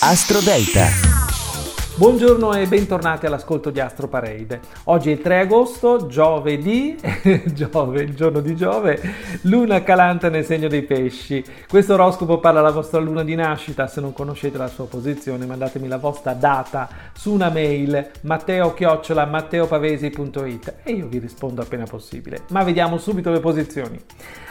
Astro Delta. Buongiorno e bentornati all'ascolto di Astro Parade. Oggi è il 3 agosto, giovedì, Giove, il giorno di Giove, luna calante nel segno dei pesci. Questo oroscopo parla della vostra luna di nascita, se non conoscete la sua posizione mandatemi la vostra data su una mail matteo-matteopavesi.it e io vi rispondo appena possibile. Ma vediamo subito le posizioni.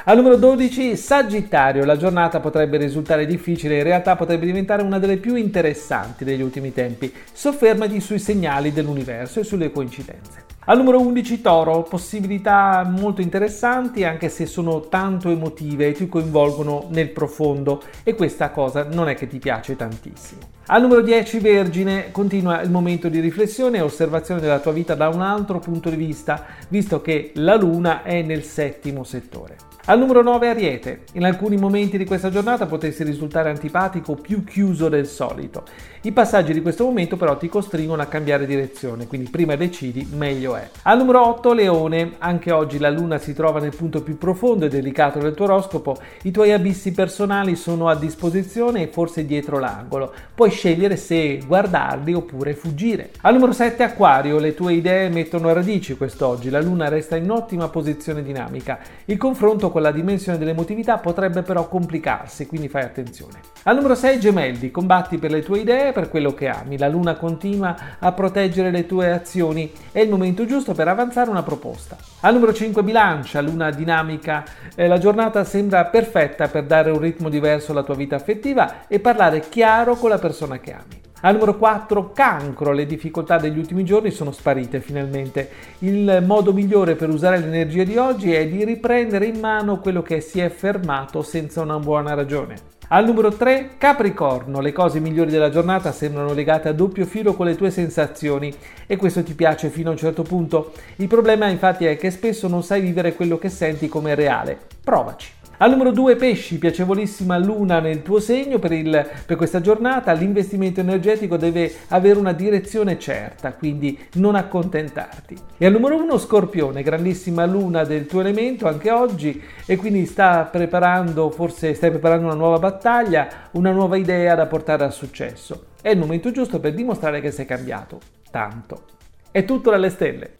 Al numero 12 Sagittario, la giornata potrebbe risultare difficile, in realtà potrebbe diventare una delle più interessanti degli ultimi tempi soffermati sui segnali dell'universo e sulle coincidenze. Al numero 11 Toro, possibilità molto interessanti anche se sono tanto emotive e ti coinvolgono nel profondo e questa cosa non è che ti piace tantissimo. Al numero 10 Vergine, continua il momento di riflessione e osservazione della tua vita da un altro punto di vista, visto che la Luna è nel settimo settore. Al numero 9 Ariete. In alcuni momenti di questa giornata potresti risultare antipatico o più chiuso del solito. I passaggi di questo momento però ti costringono a cambiare direzione, quindi prima decidi meglio è. Al numero 8 Leone. Anche oggi la luna si trova nel punto più profondo e delicato del tuo oroscopo. I tuoi abissi personali sono a disposizione e forse dietro l'angolo. Puoi scegliere se guardarli oppure fuggire. Al numero 7 Acquario. Le tue idee mettono radici quest'oggi. La luna resta in ottima posizione dinamica. Il confronto con la dimensione dell'emotività potrebbe però complicarsi, quindi fai attenzione. Al numero 6 gemelli, combatti per le tue idee, per quello che ami. La luna continua a proteggere le tue azioni, è il momento giusto per avanzare una proposta. Al numero 5 bilancia, luna dinamica, eh, la giornata sembra perfetta per dare un ritmo diverso alla tua vita affettiva e parlare chiaro con la persona che ami. Al numero 4, cancro. Le difficoltà degli ultimi giorni sono sparite finalmente. Il modo migliore per usare l'energia di oggi è di riprendere in mano quello che si è fermato senza una buona ragione. Al numero 3, Capricorno. Le cose migliori della giornata sembrano legate a doppio filo con le tue sensazioni e questo ti piace fino a un certo punto. Il problema infatti è che spesso non sai vivere quello che senti come reale. Provaci. Al numero 2 pesci, piacevolissima luna nel tuo segno per, il, per, questa giornata, l'investimento energetico deve avere una direzione certa, quindi non accontentarti. E al numero 1 scorpione, grandissima luna del tuo elemento anche oggi e quindi sta preparando, forse stai preparando una nuova battaglia, una nuova idea da portare al successo. È il momento giusto per dimostrare che sei cambiato. Tanto. È tutto dalle stelle.